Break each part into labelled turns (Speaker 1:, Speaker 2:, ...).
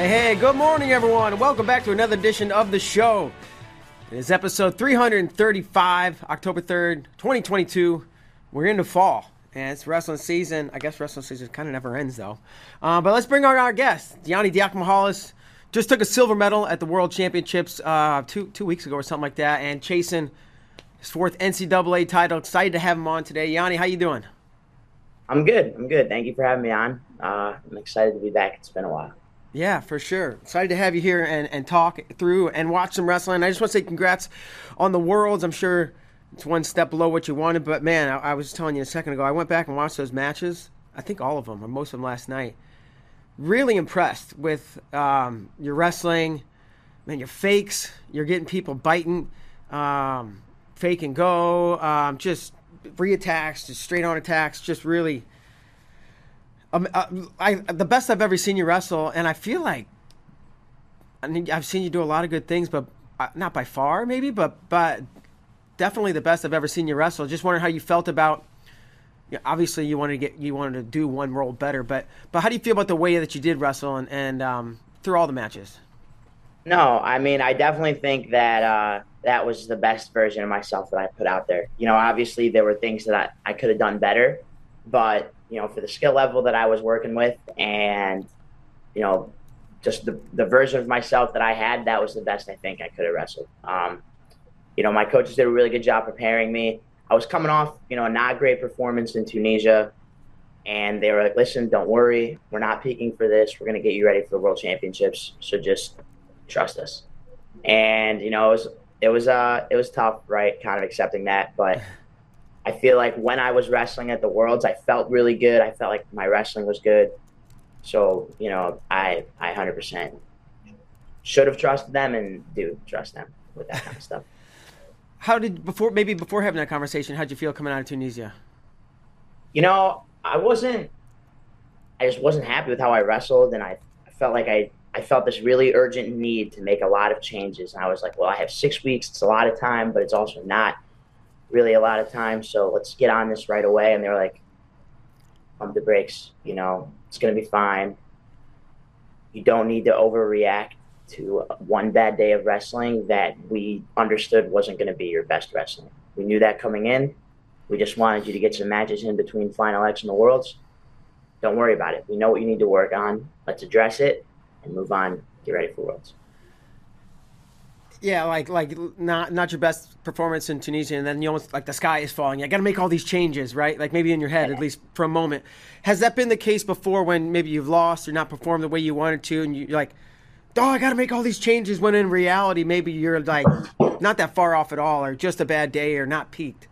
Speaker 1: Hey, good morning, everyone. Welcome back to another edition of the show. It is episode 335, October 3rd, 2022. We're into fall, and it's wrestling season. I guess wrestling season kind of never ends, though. Uh, but let's bring on our guest. Yianni Diakomihalis just took a silver medal at the World Championships uh, two, two weeks ago or something like that, and chasing his fourth NCAA title. Excited to have him on today. Yianni, how you doing?
Speaker 2: I'm good. I'm good. Thank you for having me on. Uh, I'm excited to be back. It's been a while.
Speaker 1: Yeah, for sure. Excited to have you here and, and talk through and watch some wrestling. I just want to say congrats on the Worlds. I'm sure it's one step below what you wanted, but man, I, I was telling you a second ago, I went back and watched those matches. I think all of them, or most of them last night. Really impressed with um, your wrestling. Man, your fakes, you're getting people biting, um, fake and go, um, just re attacks, just straight on attacks, just really um, uh, I, the best I've ever seen you wrestle, and I feel like I mean, I've seen you do a lot of good things, but uh, not by far, maybe, but but definitely the best I've ever seen you wrestle. Just wondering how you felt about. You know, obviously, you wanted to get you wanted to do one role better, but but how do you feel about the way that you did wrestle and and um, through all the matches?
Speaker 2: No, I mean, I definitely think that uh, that was the best version of myself that I put out there. You know, obviously there were things that I, I could have done better, but you know, for the skill level that I was working with and, you know, just the, the version of myself that I had, that was the best I think I could have wrestled. Um, you know, my coaches did a really good job preparing me. I was coming off, you know, a not great performance in Tunisia. And they were like, listen, don't worry. We're not peaking for this. We're going to get you ready for the world championships. So just trust us. And, you know, it was, it was, uh, it was tough, right? Kind of accepting that. But I feel like when I was wrestling at the Worlds, I felt really good. I felt like my wrestling was good. So, you know, I I 100% should have trusted them and do trust them with that kind of stuff.
Speaker 1: How did before maybe before having that conversation, how'd you feel coming out of Tunisia?
Speaker 2: You know, I wasn't I just wasn't happy with how I wrestled and I, I felt like I I felt this really urgent need to make a lot of changes. And I was like, well, I have six weeks. It's a lot of time, but it's also not really a lot of time. So let's get on this right away. And they're like, pump the brakes. You know, it's going to be fine. You don't need to overreact to one bad day of wrestling that we understood wasn't going to be your best wrestling. We knew that coming in. We just wanted you to get some matches in between Final X and the Worlds. Don't worry about it. We know what you need to work on. Let's address it and move on. Get ready for Worlds.
Speaker 1: Yeah, like like not not your best performance in Tunisia, and then you almost like the sky is falling. I got to make all these changes, right? Like maybe in your head, at least for a moment. Has that been the case before when maybe you've lost or not performed the way you wanted to, and you're like, oh, I got to make all these changes. When in reality, maybe you're like not that far off at all, or just a bad day, or not peaked.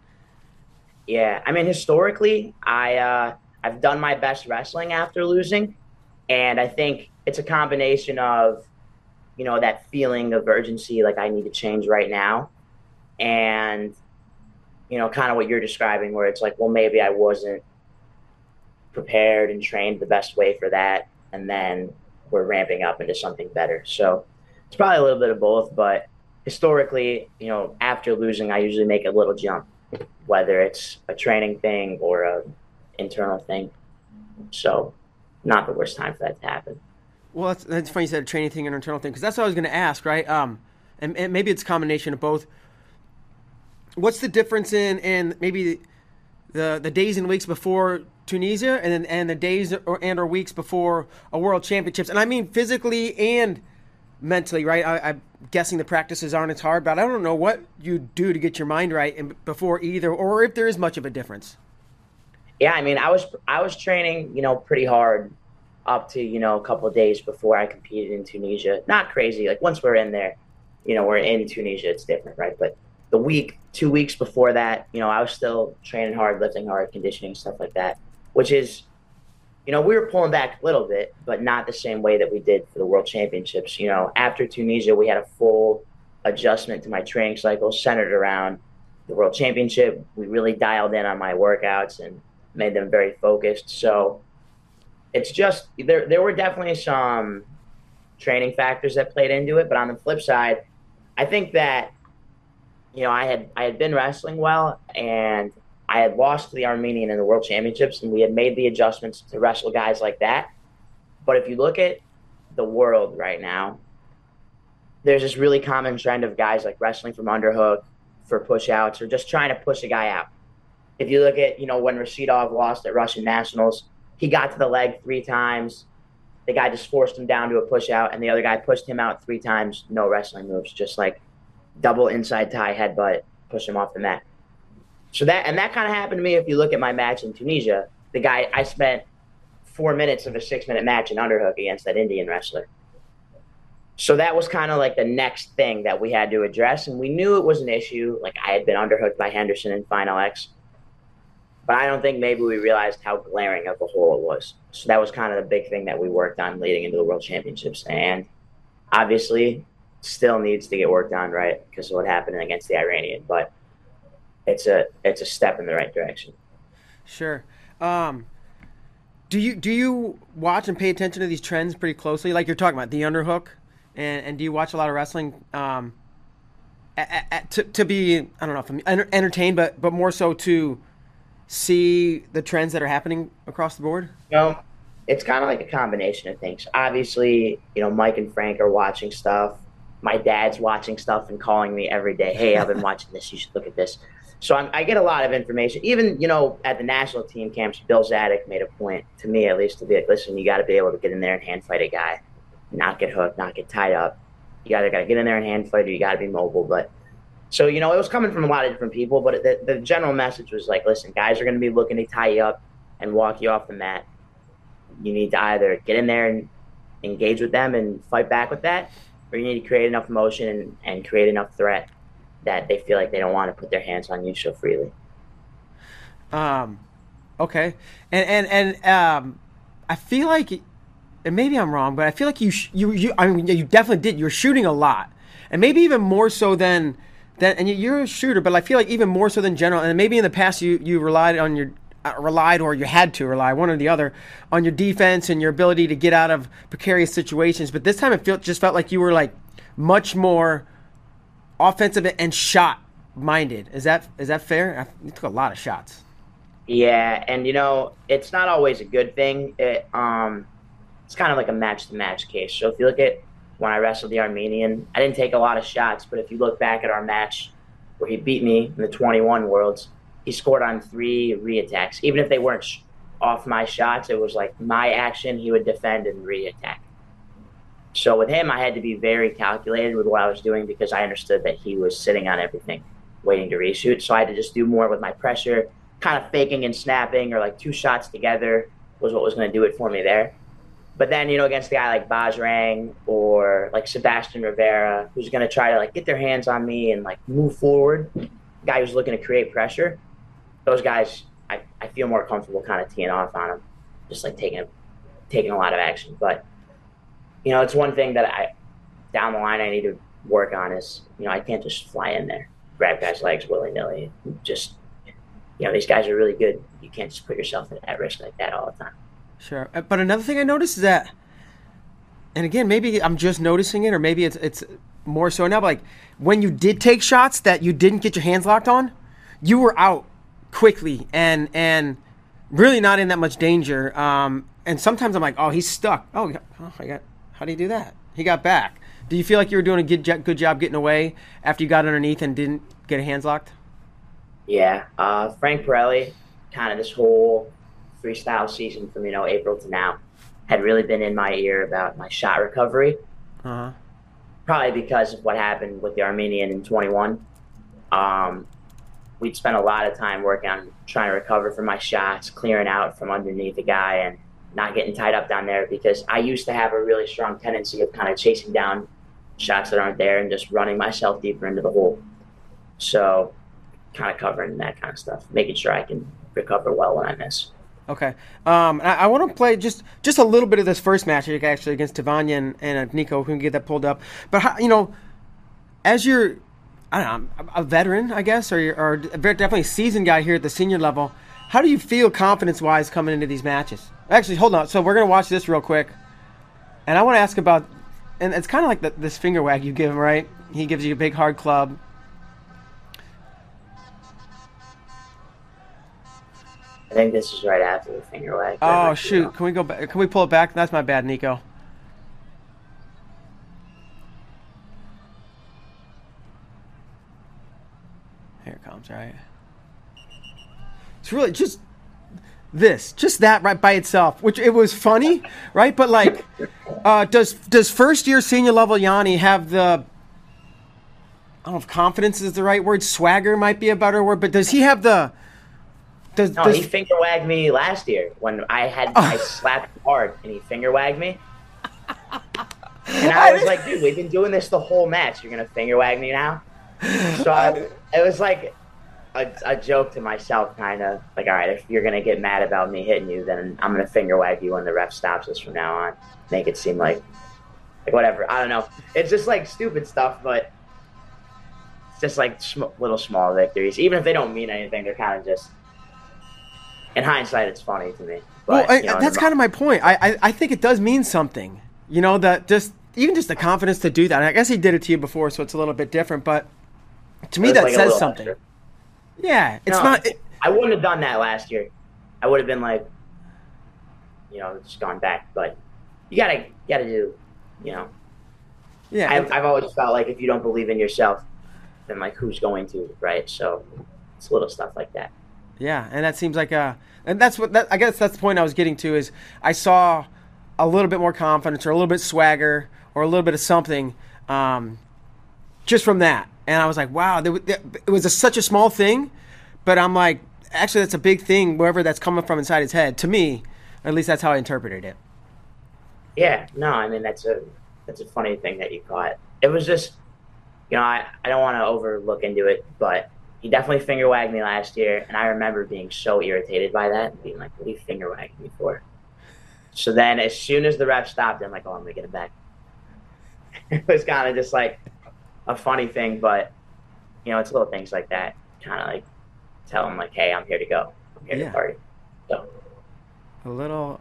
Speaker 2: Yeah, I mean historically, I uh, I've done my best wrestling after losing, and I think it's a combination of you know, that feeling of urgency, like I need to change right now. And, you know, kind of what you're describing, where it's like, well, maybe I wasn't prepared and trained the best way for that. And then we're ramping up into something better. So it's probably a little bit of both. But historically, you know, after losing, I usually make a little jump, whether it's a training thing or a internal thing. So not the worst time for that to happen.
Speaker 1: Well, that's, that's funny you said a training thing and an internal thing because that's what I was going to ask, right? Um, and, and, maybe it's a combination of both. What's the difference in in maybe the the days and weeks before Tunisia, and then and the days or, and or weeks before a World Championships, and I mean physically and mentally, right? I, am guessing the practices aren't as hard, but I don't know what you do to get your mind right before either, or if there is much of a difference.
Speaker 2: Yeah, I mean, I was I was training, you know, pretty hard up to you know a couple days before I competed in Tunisia. Not crazy. Like once we're in there, you know, we're in Tunisia, it's different, right? But the week, two weeks before that, you know, I was still training hard, lifting hard, conditioning, stuff like that, which is you know, we were pulling back a little bit, but not the same way that we did for the World Championships. You know, after Tunisia, we had a full adjustment to my training cycle centered around the World Championship. We really dialed in on my workouts and made them very focused. So it's just there. There were definitely some training factors that played into it, but on the flip side, I think that you know I had I had been wrestling well, and I had lost to the Armenian in the World Championships, and we had made the adjustments to wrestle guys like that. But if you look at the world right now, there's this really common trend of guys like wrestling from underhook for pushouts or just trying to push a guy out. If you look at, you know, when Rashidov lost at Russian Nationals, he got to the leg three times. The guy just forced him down to a push out, and the other guy pushed him out three times. No wrestling moves, just like double inside tie headbutt, push him off the mat. So that and that kind of happened to me. If you look at my match in Tunisia, the guy I spent four minutes of a six minute match in underhook against that Indian wrestler. So that was kind of like the next thing that we had to address, and we knew it was an issue. Like I had been underhooked by Henderson in Final X, but I don't think maybe we realized how glaring of a hole it was. So that was kind of the big thing that we worked on leading into the World Championships, and obviously still needs to get worked on, right? Because of what happened against the Iranian, but it's a it's a step in the right direction.
Speaker 1: Sure. Um, do you do you watch and pay attention to these trends pretty closely? Like you're talking about the underhook, and and do you watch a lot of wrestling? Um, to to be I don't know if I'm entertained, but but more so to see the trends that are happening across the board.
Speaker 2: Know, it's kind of like a combination of things. Obviously, you know, Mike and Frank are watching stuff. My dad's watching stuff and calling me every day. Hey, I've been watching this. You should look at this. So I'm, i get a lot of information. Even you know at the national team camps, Bill Zadick made a point to me at least to be like, listen, you got to be able to get in there and hand fight a guy, not get hooked, not get tied up. You got to got to get in there and hand fight, or you got to be mobile. But so you know it was coming from a lot of different people, but the, the general message was like, listen, guys are going to be looking to tie you up and walk you off the mat. You need to either get in there and engage with them and fight back with that, or you need to create enough motion and, and create enough threat that they feel like they don't want to put their hands on you so freely.
Speaker 1: Um, okay, and and and um, I feel like, and maybe I'm wrong, but I feel like you sh- you you I mean you definitely did. You're shooting a lot, and maybe even more so than than. And you're a shooter, but I feel like even more so than general. And maybe in the past you you relied on your uh, relied or you had to rely one or the other on your defense and your ability to get out of precarious situations. But this time it felt just felt like you were like much more offensive and shot minded. Is that is that fair? You took a lot of shots.
Speaker 2: Yeah, and you know it's not always a good thing. It um, it's kind of like a match to match case. So if you look at when I wrestled the Armenian, I didn't take a lot of shots, but if you look back at our match where he beat me in the 21 worlds, he scored on three reattacks. Even if they weren't off my shots, it was like my action. He would defend and reattack. So with him, I had to be very calculated with what I was doing because I understood that he was sitting on everything, waiting to reshoot. So I had to just do more with my pressure, kind of faking and snapping, or like two shots together was what was going to do it for me there. But then, you know, against a guy like Bajrang or like Sebastian Rivera, who's going to try to like get their hands on me and like move forward, guy who's looking to create pressure, those guys, I, I feel more comfortable kind of teeing off on them, just like taking taking a lot of action. But you know, it's one thing that I down the line I need to work on is, you know, I can't just fly in there, grab guys' legs willy nilly. Just, you know, these guys are really good. You can't just put yourself at risk like that all the time.
Speaker 1: Sure, uh, but another thing I noticed is that, and again, maybe I'm just noticing it, or maybe it's it's more so now. But like when you did take shots that you didn't get your hands locked on, you were out quickly and and really not in that much danger. Um, and sometimes I'm like, oh, he's stuck. Oh, oh I got how do you do that? He got back. Do you feel like you were doing a good, good job getting away after you got underneath and didn't get a hands locked?
Speaker 2: Yeah. Uh, Frank Perrelli, kind of this whole freestyle season from you know April to now had really been in my ear about my shot recovery.
Speaker 1: Uh-huh.
Speaker 2: Probably because of what happened with the Armenian in 21. Um, we'd spent a lot of time working on trying to recover from my shots, clearing out from underneath the guy, and not getting tied up down there because I used to have a really strong tendency of kind of chasing down shots that aren't there and just running myself deeper into the hole. So, kind of covering that kind of stuff, making sure I can recover well when I miss.
Speaker 1: Okay. Um, I, I want to play just just a little bit of this first match actually against Tevanyan and, and uh, Nico. Who can get that pulled up. But how, you know, as you're, I don't know, a veteran, I guess, or or definitely a seasoned guy here at the senior level. How do you feel confidence wise coming into these matches? Actually, hold on. So we're gonna watch this real quick, and I want to ask about, and it's kind of like the, this finger wag you give him, right? He gives you a big hard club.
Speaker 2: I think this is right after the finger wag.
Speaker 1: Oh shoot! Can we go back? Can we pull it back? That's my bad, Nico. Here it comes, right? It's really just this, just that right by itself, which it was funny, right? But like, uh, does does first year senior level Yianni have the I don't know if confidence is the right word. Swagger might be a better word, but does he have the
Speaker 2: does, no, does... he finger wagged me last year when I had I slapped hard and he finger wagged me. And I was like, dude, we've been doing this the whole match. You're gonna finger wag me now? So I, it was like a, a joke to myself, kind of like, all right, if you're gonna get mad about me hitting you, then I'm gonna finger wag you when the ref stops us from now on. Make it seem like, like whatever. I don't know. It's just like stupid stuff, but it's just like sm- little small victories. Even if they don't mean anything, they're kind of just in hindsight, it's funny to me.
Speaker 1: But, well, I, you know, that's kind of my point. I, I, I think it does mean something. You know that just even just the confidence to do that. I guess he did it to you before, so it's a little bit different. But to me, that like says something. Extra. Yeah, it's no, not. It,
Speaker 2: I wouldn't have done that last year. I would have been like, you know, just gone back. But you gotta, you gotta do, you know. Yeah, I've, I've always felt like if you don't believe in yourself, then like who's going to, right? So it's little stuff like that.
Speaker 1: Yeah, and that seems like a, and that's what that, I guess that's the point I was getting to is I saw a little bit more confidence or a little bit swagger or a little bit of something um, just from that, and I was like, wow, there, it was a, such a small thing, but I'm like, actually, that's a big thing wherever that's coming from inside his head. To me, at least that's how I interpreted it.
Speaker 2: Yeah, no, I mean that's a that's a funny thing that you caught. It was just, you know, I I don't want to overlook into it, but he definitely finger wagged me last year, and I remember being so irritated by that and being like, "What are you finger wagging me for?" So then, as soon as the ref stopped, I'm like, "Oh, I'm gonna get it back." it was kind of just like a funny thing, but you know, it's little things like that. Kind of like tell him like, "Hey, I'm here to go. I'm here yeah. to party." So
Speaker 1: a little,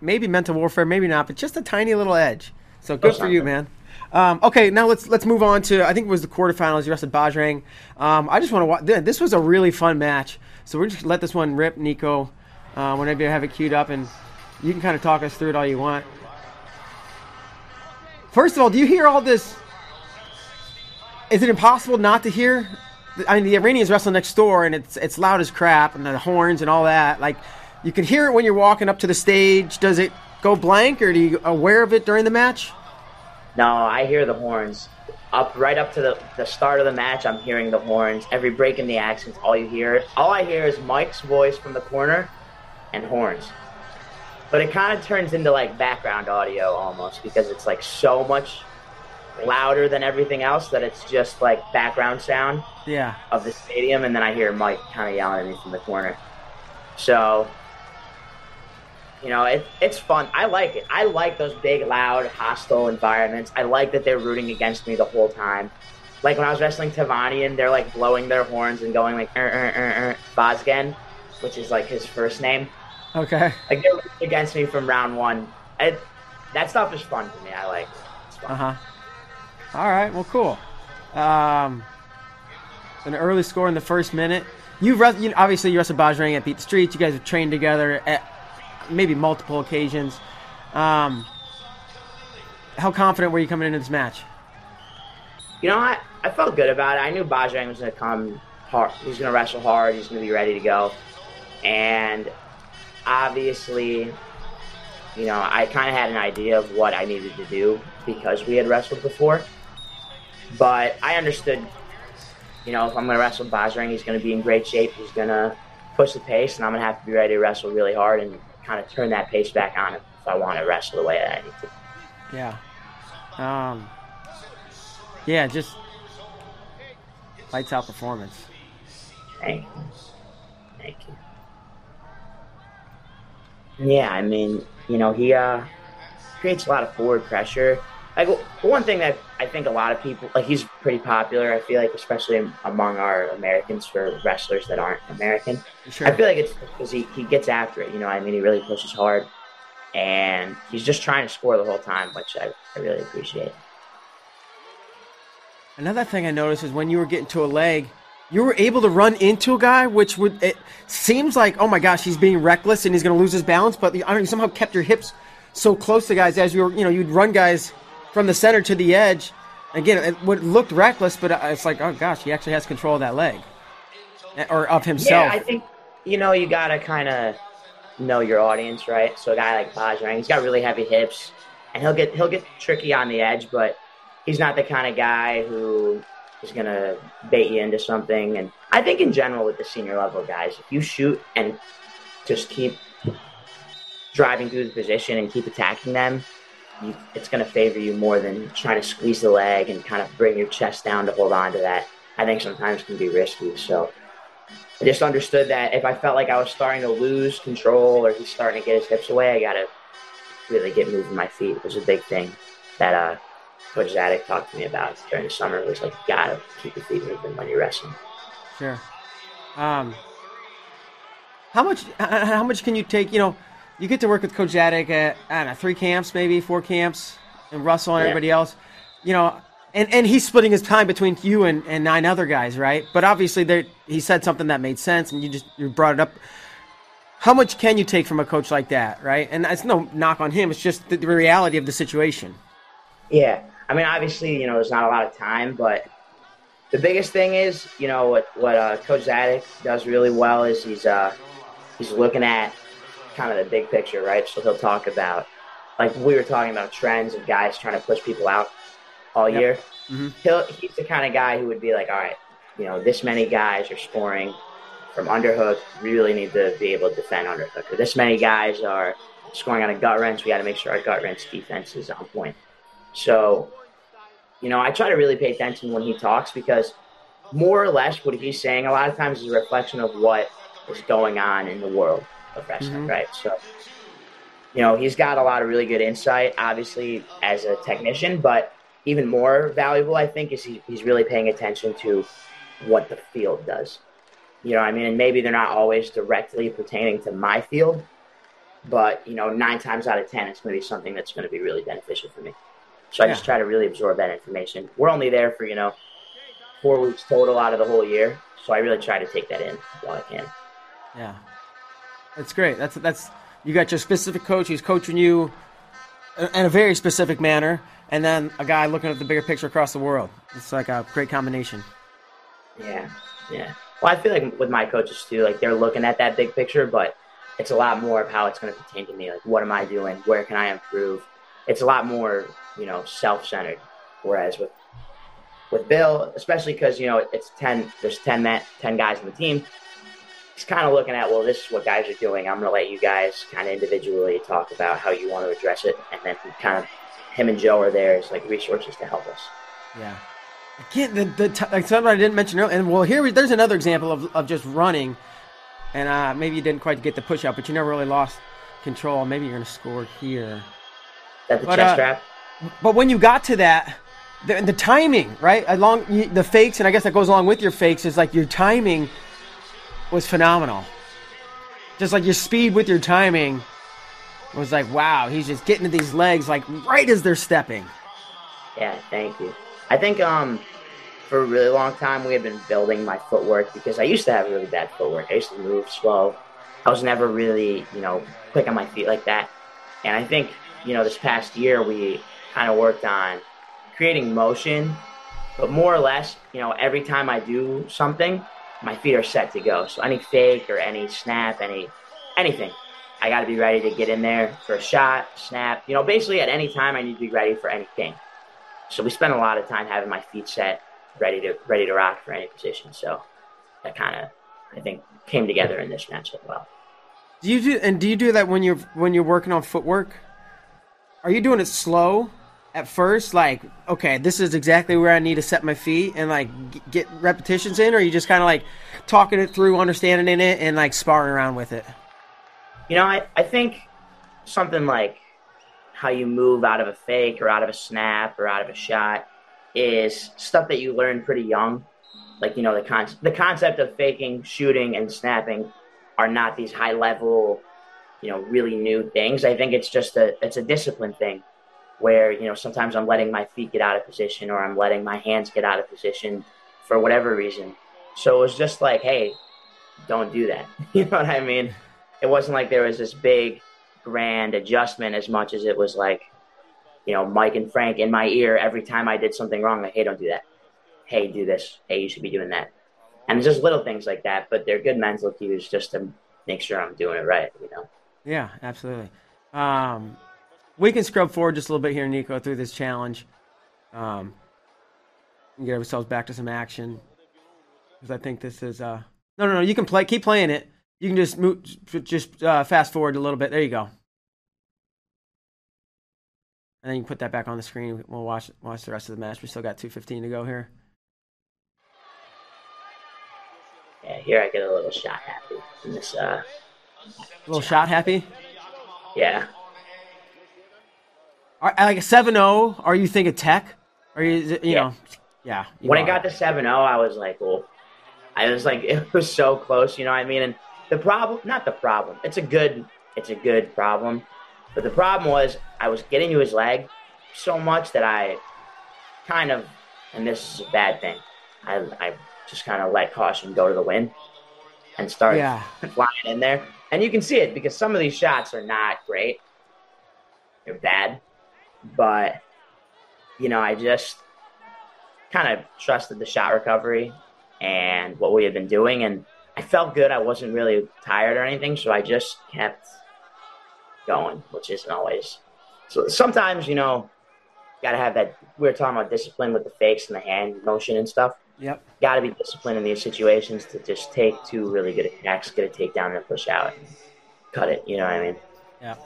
Speaker 1: maybe mental warfare, maybe not, but just a tiny little edge. So good for you, man. Um, okay, now let's let's move on to I think it was the quarterfinals. You wrestled Bajrang. Um, I just want to watch. This was a really fun match. So we're just let this one rip, Nico. Uh, whenever you have it queued up, and you can kind of talk us through it all you want. First of all, do you hear all this? Is it impossible not to hear? I mean, the Iranians wrestle next door, and it's it's loud as crap, and the horns and all that. Like, you can hear it when you're walking up to the stage. Does it go blank, or do you aware of it during the match?
Speaker 2: No, I hear the horns. Up right up to the, the start of the match, I'm hearing the horns. Every break in the accents, all you hear, all I hear is Mike's voice from the corner and horns. But it kind of turns into like background audio almost because it's like so much louder than everything else that it's just like background sound
Speaker 1: yeah.
Speaker 2: of the stadium. And then I hear Mike kind of yelling at me from the corner. So you know, it, it's fun. I like it. I like those big, loud, hostile environments. I like that they're rooting against me the whole time. Like when I was wrestling Tevanyan, they're like blowing their horns and going like er, er, er, er, Vazgen, which is like his first name.
Speaker 1: Okay.
Speaker 2: Like they're rooting against me from round one. It, that stuff is fun to me. I like it.
Speaker 1: Uh huh. All right. Well, cool. Um, an early score in the first minute. You've you know, obviously you wrestled Bajrang at Beat the Streets. You guys have trained together. At, maybe multiple occasions. Um, how confident were you coming into this match?
Speaker 2: You know, I, I felt good about it. I knew Bajrang was going to come hard. He's going to wrestle hard. He's going to be ready to go. And obviously, you know, I kind of had an idea of what I needed to do because we had wrestled before. But I understood, you know, if I'm going to wrestle Bajrang, he's going to be in great shape. He's going to push the pace, and I'm going to have to be ready to wrestle really hard and kind of turn that pace back on if I want to wrestle the way that I need to.
Speaker 1: Yeah. Um, yeah, just lights out performance.
Speaker 2: Thank you. Thank you. Yeah, I mean, you know, he uh, creates a lot of forward pressure. Like one thing that I think a lot of people like, he's pretty popular. I feel like, especially among our Americans for wrestlers that aren't American. Sure. I feel like it's because he, he gets after it. You know, I mean, he really pushes hard, and he's just trying to score the whole time, which I, I really appreciate.
Speaker 1: Another thing I noticed is when you were getting to a leg, you were able to run into a guy, which would it seems like oh my gosh, he's being reckless and he's going to lose his balance, but I mean, you somehow kept your hips so close to guys as you were, you know, you'd run guys from the center to the edge. Again, it would looked reckless, but it's like oh gosh, he actually has control of that leg eh, or of himself.
Speaker 2: Yeah, I think you know you got to kind of know your audience, right? So a guy like Bajrang, he's got really heavy hips, and he'll get he'll get tricky on the edge, but he's not the kind of guy who is going to bait you into something. And I think in general with the senior level guys, if you shoot and just keep driving through the position and keep attacking them, you, it's going to favor you more than trying to squeeze the leg and kind of bring your chest down to hold on to that. I think sometimes can be risky. So I just understood that if I felt like I was starting to lose control or he's starting to get his hips away, I got to really get moving my feet. It was a big thing that uh, Coach Zadick talked to me about during the summer was like, you gotta keep your feet moving when you're wrestling.
Speaker 1: Sure. Um, how much? How much can you take? You know, you get to work with Coach Zadick at I don't know three camps, maybe four camps, and Russell and yeah. everybody else. You know, and and he's splitting his time between you and, and nine other guys, right? But obviously, there he said something that made sense, and you just you brought it up. How much can you take from a coach like that, right? And it's no knock on him; it's just the, the reality of the situation.
Speaker 2: Yeah, I mean, obviously, you know, there's not a lot of time, but the biggest thing is, you know, what what uh, Coach Zadick does really well is he's uh, he's looking at kind of the big picture, right? So he'll talk about, like we were talking about trends of guys trying to push people out all yep. year. Mm-hmm. He'll he's the kind of guy who would be like, all right, you know, this many guys are scoring from underhook. We really need to be able to defend underhook. Or this many guys are scoring on a gut wrench. We got to make sure our gut wrench defense is on point. So you know, I try to really pay attention when he talks because more or less what he's saying a lot of times is a reflection of what is going on in the world of wrestling, mm-hmm. right? So, you know, he's got a lot of really good insight, obviously, as a technician, but even more valuable, I think, is he, he's really paying attention to what the field does. You know, I mean, and maybe they're not always directly pertaining to my field, but, you know, nine times out of 10, it's going to be something that's going to be really beneficial for me. So I just try to really absorb that information. We're only there for, you know, four weeks total out of the whole year. So I really try to take that in while I can.
Speaker 1: Yeah. That's great. That's, that's, you got your specific coach who's coaching you in a very specific manner, and then a guy looking at the bigger picture across the world. It's like a great combination.
Speaker 2: Yeah. Yeah. Well, I feel like with my coaches too, like they're looking at that big picture, but it's a lot more of how it's going to pertain to me. Like, what am I doing? Where can I improve? It's a lot more you know, self-centered. Whereas with with Bill, especially because you know it's ten, there's ten men, ten guys on the team. He's kind of looking at, well, this is what guys are doing. I'm going to let you guys kind of individually talk about how you want to address it, and then kind of him and Joe are there as like resources to help us.
Speaker 1: Yeah. Again, the, the t- like something I didn't mention earlier, and well, here we, there's another example of, of just running, and uh, maybe you didn't quite get the push out, but you never really lost control. Maybe you're going to score here.
Speaker 2: That the but, chest uh, strap
Speaker 1: but when you got to that, the, the timing, right? Along the fakes, and I guess that goes along with your fakes, is like your timing was phenomenal. Just like your speed with your timing was like, wow, he's just getting to these legs like right as they're stepping.
Speaker 2: Yeah, thank you. I think um for a really long time we had been building my footwork because I used to have really bad footwork. I used to move slow. I was never really, you know, quick on my feet like that. And I think, you know, this past year we kind of worked on creating motion, but more or less, you know, every time I do something, my feet are set to go. So any fake or any snap, any anything, I got to be ready to get in there for a shot, snap. You know, basically at any time I need to be ready for anything. So we spent a lot of time having my feet set, ready to ready to rock for any position. So that kind of I think came together in this match as well.
Speaker 1: Do you do and do you do that when you're when you're working on footwork? Are you doing it slow at first? Like, okay, this is exactly where I need to set my feet and like get repetitions in, or you just kind of like talking it through, understanding in it, and like sparring around with it?
Speaker 2: You know, I, I think something like how you move out of a fake or out of a snap or out of a shot is stuff that you learn pretty young. Like, you know, the, con- the concept of faking, shooting, and snapping are not these high level, you know, really new things. I think it's just a it's a discipline thing where, you know, sometimes I'm letting my feet get out of position or I'm letting my hands get out of position for whatever reason. So it was just like, hey, don't do that. You know what I mean? It wasn't like there was this big grand adjustment as much as it was like, you know, Mike and Frank in my ear every time I did something wrong, like, hey, don't do that. Hey, do this. Hey, you should be doing that. And it's just little things like that, but they're good mental cues just to make sure I'm doing it right, you know?
Speaker 1: Yeah, absolutely. Um, we can scrub forward just a little bit here, Nico, through this challenge. Um, and get ourselves back to some action. Because I think this is, uh, no, no, no, you can play, keep playing it. You can just move, just uh, fast forward a little bit. There you go. And then you can put that back on the screen. We'll watch watch the rest of the match. We still got 2.15 to go here.
Speaker 2: Yeah, here I get a little shot happy in this. Uh,
Speaker 1: a little shot happy?
Speaker 2: Yeah.
Speaker 1: Are, like a 7 0, are you thinking tech? Are you, you yeah. know, yeah. You
Speaker 2: when it got to 7 0, I was like, well, I was like, it was so close, you know what I mean? And the problem, not the problem, it's a good, it's a good problem. But the problem was I was getting to his leg so much that I kind of, and this is a bad thing, I, I just kind of let caution go to the wind and start yeah. flying in there. And you can see it because some of these shots are not great. They're bad. But, you know, I just kind of trusted the shot recovery and what we had been doing. And I felt good. I wasn't really tired or anything. So I just kept going, which isn't always. So sometimes, you know, got to have that. We were talking about discipline with the fakes and the hand motion and stuff.
Speaker 1: Yep.
Speaker 2: Got to be disciplined in these situations to just take two really good attacks, get a takedown, and push out, and cut it. You know what I mean?
Speaker 1: Yeah.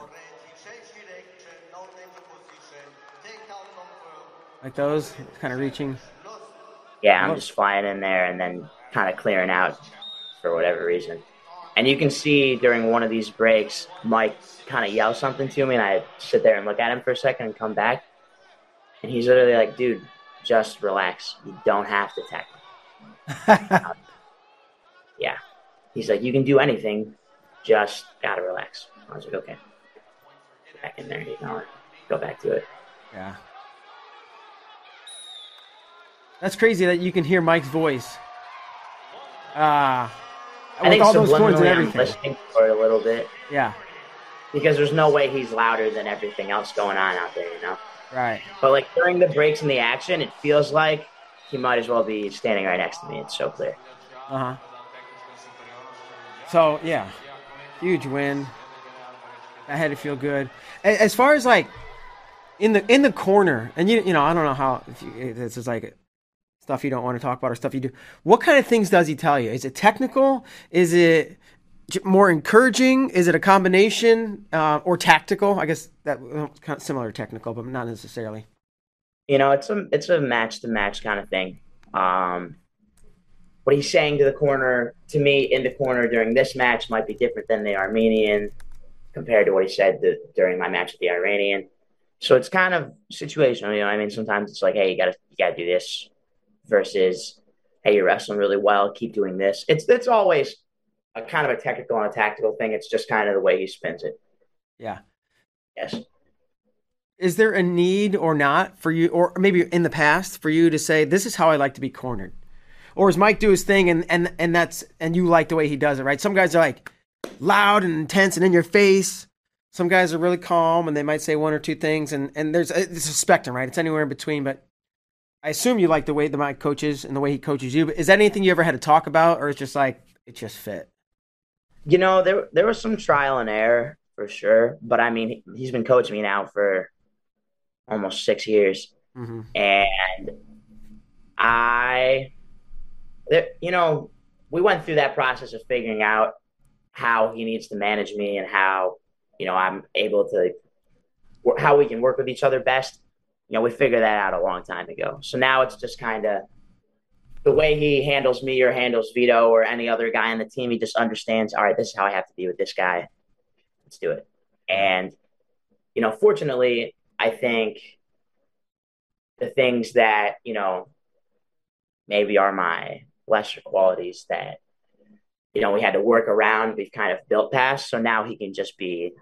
Speaker 1: Like those, kind of reaching.
Speaker 2: Yeah, I'm just flying in there and then kind of clearing out for whatever reason. And you can see during one of these breaks, Mike kind of yells something to me, and I sit there and look at him for a second and come back. And he's literally like, dude, just relax. You don't have to tackle. yeah. He's like, you can do anything, just gotta relax. I was like, okay. Back in there, you know, go back to it.
Speaker 1: Yeah. That's crazy that you can hear Mike's voice. Ah. Uh,
Speaker 2: I think all those chords and everything. I'm listening for a little bit.
Speaker 1: Yeah.
Speaker 2: Because there's no way he's louder than everything else going on out there, you know?
Speaker 1: Right.
Speaker 2: But like during the breaks in the action, it feels like he might as well be standing right next to me. It's so clear.
Speaker 1: Uh huh. So yeah, huge win. I had to feel good. As far as like in the in the corner, and you you know I don't know how if you, this is like stuff you don't want to talk about or stuff you do. What kind of things does he tell you? Is it technical? Is it more encouraging? Is it a combination uh, or tactical? I guess that kind of similar to technical, but not necessarily.
Speaker 2: You know, it's a it's a match to match kind of thing. Um, what he's saying to the corner to me in the corner during this match might be different than the Armenian compared to what he said the, during my match with the Iranian. So it's kind of situational. You know, I mean, sometimes it's like, hey, you gotta you gotta do this, versus hey, you're wrestling really well, keep doing this. It's it's always a kind of a technical and a tactical thing. It's just kind of the way he spins it.
Speaker 1: Yeah.
Speaker 2: Yes.
Speaker 1: Is there a need or not for you, or maybe in the past, for you to say, "This is how I like to be cornered," or does Mike do his thing and and and that's and you like the way he does it, right? Some guys are like loud and intense and in your face. Some guys are really calm and they might say one or two things, and and there's it's a spectrum, right? It's anywhere in between. But I assume you like the way the Mike coaches and the way he coaches you. But is that anything you ever had to talk about, or it's just like it just fit?
Speaker 2: You know, there there was some trial and error for sure, but I mean, he's been coaching me now for almost six years, mm-hmm. and I, there, you know, we went through that process of figuring out how he needs to manage me and how you know I'm able to how we can work with each other best. You know, we figured that out a long time ago. So now it's just kind of the way he handles me or handles Vito or any other guy on the team. He just understands. All right, this is how I have to be with this guy. Let's do it. And you know, fortunately, I think the things that you know maybe are my lesser qualities that you know we had to work around we've kind of built past so now he can just be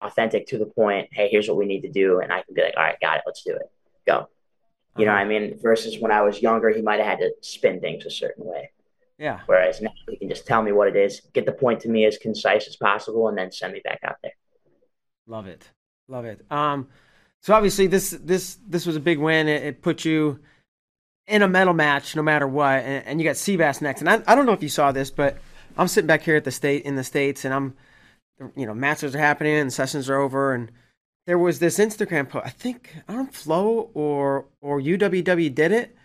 Speaker 2: authentic to the point hey here's what we need to do and i can be like all right got it let's do it. Go. You know what i uh-huh. mean? Versus when i was younger he might have had to spin things a certain way.
Speaker 1: Yeah.
Speaker 2: Whereas now he can just tell me what it is get the point to me as concise as possible and then send me back out there.
Speaker 1: Love it. Love it. Um so obviously this this this was a big win. It, it put you in a medal match no matter what. And, and you got Seabass next. And I, I don't know if you saw this, but I'm sitting back here at the state in the states, and I'm, you know, matches are happening and sessions are over, and there was this Instagram post. I think I don't know, Flow or or UWW did it,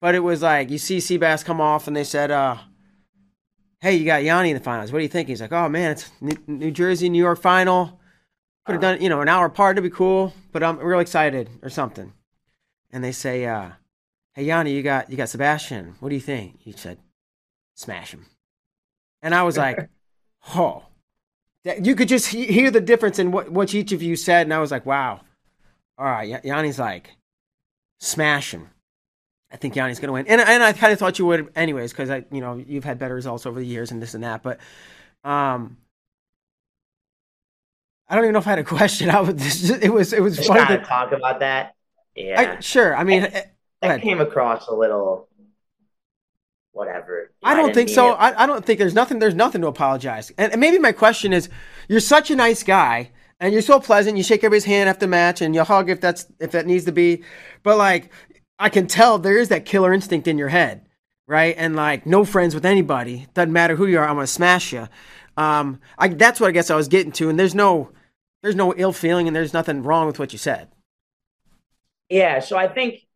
Speaker 1: but it was like you see Seabass come off, and they said, uh, "Hey, you got Yianni in the finals. What do you think?" He's like, "Oh man, it's New Jersey, New York final. Could have done, you know, an hour apart. It'd be cool, but I'm real excited or something." And they say, uh, hey Yianni, you got you got Sebastian. What do you think? He said, smash him. And I was like, oh. You could just hear the difference in what, what each of you said, and I was like, wow. All right, Yianni's like, smash him. I think Yianni's going to win. And, and I kind of thought you would anyways, because I, you know, you've had better results over the years and this and that. But um, I don't even know if I had a question. I was, it was, it was
Speaker 2: Just
Speaker 1: funny
Speaker 2: to talk about that. Yeah.
Speaker 1: I, sure. I mean,
Speaker 2: that came across a little whatever.
Speaker 1: I don't think so. I, I, don't think there's nothing. There's nothing to apologize. And, and, maybe my question is, you're such a nice guy, and you're so pleasant. You shake everybody's hand after the match, and you hug if that's if that needs to be. But like, I can tell there is that killer instinct in your head, right? And like, no friends with anybody. Doesn't matter who you are. I'm gonna smash you. Um, I that's what I guess I was getting to. And there's no, there's no ill feeling, and there's nothing wrong with what you said.
Speaker 2: Yeah. So I think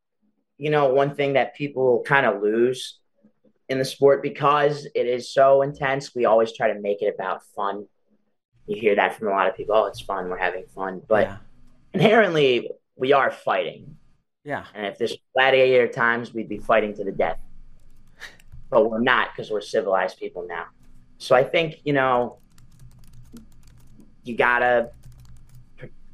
Speaker 2: you know, one thing that people kind of lose in the sport because it is so intense. We always try to make it about fun. You hear that from a lot of people. Oh, it's fun. We're having fun. But yeah. inherently, we are fighting.
Speaker 1: Yeah.
Speaker 2: And if this gladiator times, we'd be fighting to the death. But we're not because we're civilized people now. So I think, you know, you gotta,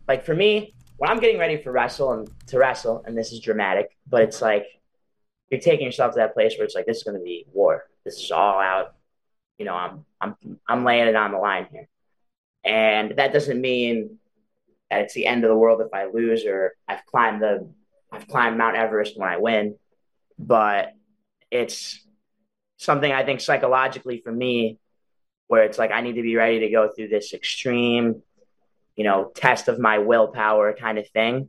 Speaker 2: like for me, when I'm getting ready for wrestle and to wrestle, and this is dramatic, but it's like you're taking yourself to that place where it's like this is going to be war. This is all out. You know, I'm I'm I'm laying it on the line here, and that doesn't mean that it's the end of the world if I lose or I've climbed the I've climbed Mount Everest when I win, but it's something I think psychologically for me where it's like I need to be ready to go through this extreme you know, test of my willpower kind of thing,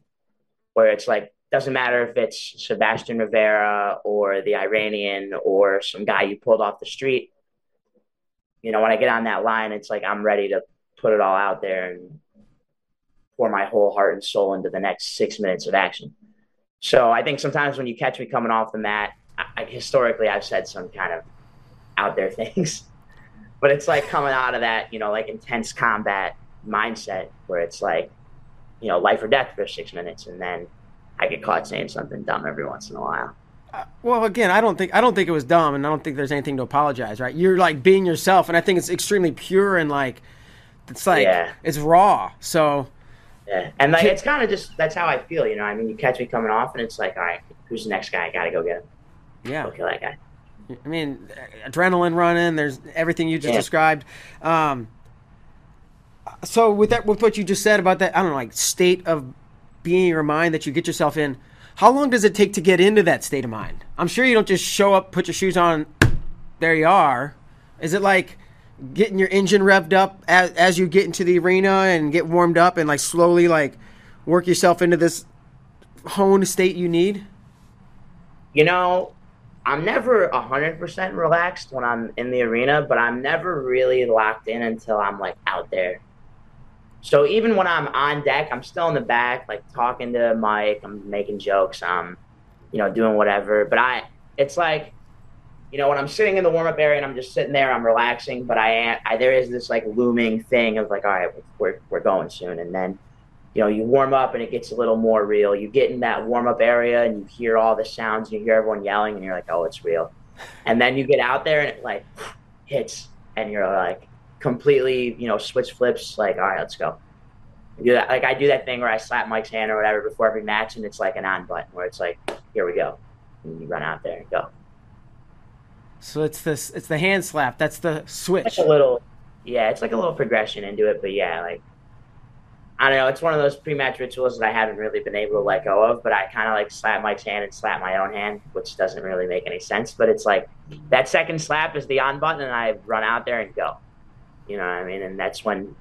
Speaker 2: where it's like, doesn't matter if it's Sebastian Rivera or the Iranian or some guy you pulled off the street. You know, when I get on that line, it's like I'm ready to put it all out there and pour my whole heart and soul into the next six minutes of action. So I think sometimes when you catch me coming off the mat, I, historically I've said some kind of out there things, but it's like coming out of that, you know, like intense combat mindset where it's like, you know, life or death for six minutes, and then I get caught saying something dumb every once in a while.
Speaker 1: Uh, well, again, I don't think I don't think it was dumb, and I don't think there's anything to apologize. Right? You're like being yourself, and I think it's extremely pure and like it's like yeah. it's raw. So
Speaker 2: yeah, and like it's kind of just that's how I feel. You know, I mean, you catch me coming off, and it's like, all right, who's the next guy? I gotta go get him.
Speaker 1: Yeah,
Speaker 2: go kill that guy.
Speaker 1: I mean, adrenaline running. There's everything you just yeah. described. Um, so with that, with what you just said about that, I don't know, like state of being in your mind that you get yourself in. How long does it take to get into that state of mind? I'm sure you don't just show up, put your shoes on, there you are. Is it like getting your engine revved up as, as you get into the arena and get warmed up and like slowly like work yourself into this honed state you need?
Speaker 2: You know, I'm never 100% relaxed when I'm in the arena, but I'm never really locked in until I'm like out there. So even when I'm on deck, I'm still in the back, like talking to Mike, I'm making jokes, I'm, you know, doing whatever. But I, it's like, you know, when I'm sitting in the warm up area and I'm just sitting there, I'm relaxing, but I I, there is this like looming thing of like, all right, we're, we're going soon. And then, you know, you warm up and it gets a little more real. You get in that warm up area and you hear all the sounds and you hear everyone yelling and you're like, oh, it's real. And then you get out there and it like hits and you're like completely, you know, switch flips, like, all right, let's go. do that. Like I do that thing where I slap Mike's hand or whatever before every match and it's like an on button where it's like, here we go. And you run out there and go.
Speaker 1: So it's this, it's the hand slap. That's the switch.
Speaker 2: Like a little, yeah, it's like a little progression into it, but yeah, like I don't know. It's one of those pre-match rituals that I haven't really been able to let go of. But I kind of like slap Mike's hand and slap my own hand, which doesn't really make any sense. But it's like that second slap is the on button, and I run out there and go. You know what I mean? And that's when,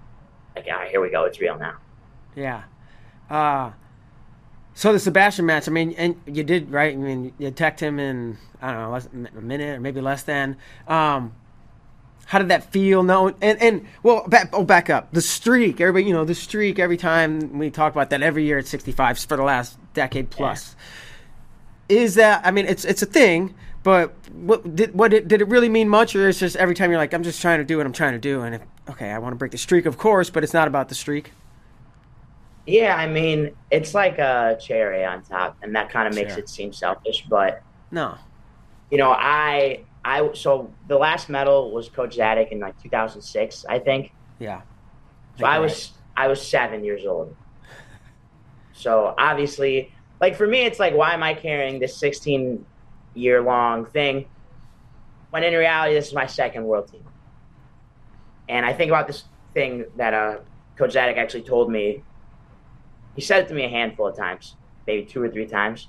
Speaker 2: like, right, here we go. It's real now.
Speaker 1: Yeah. Uh, so the Sebastian match. I mean, and you did right. I mean, you attacked him in I don't know less, a minute or maybe less than. Um, how did that feel? No, and and well, back, oh, back up the streak. Everybody, you know, the streak. Every time we talk about that, every year at 65 for the last decade plus. Yeah. Is that? I mean, it's it's a thing, but what did what did, did it really mean much, or is just every time you're like, I'm just trying to do what I'm trying to do, and if, okay, I want to break the streak, of course, but it's not about the streak.
Speaker 2: Yeah, I mean, it's like a cherry on top, and that kind of makes sure. it seem selfish, but
Speaker 1: no,
Speaker 2: you know, I I so the last medal was Coach Zadick in like 2006, I think.
Speaker 1: Yeah.
Speaker 2: So I was I was seven years old. So obviously, like for me, it's like why am I carrying this 16 year long thing when in reality this is my second world team. And I think about this thing that uh, Coach Zadick actually told me. He said it to me a handful of times, maybe two or three times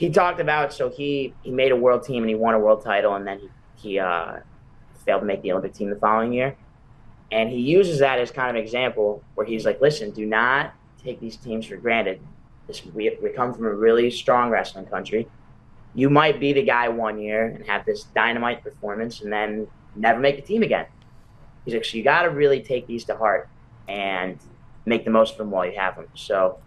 Speaker 2: he talked about so he he made a world team and he won a world title and then he he uh, failed to make the Olympic team the following year, and he uses that as kind of an example where he's like, listen, do not take these teams for granted. This, we we come from a really strong wrestling country. You might be the guy one year and have this dynamite performance and then never make the team again. He's like, so you got to really take these to heart and make the most of them while you have them. So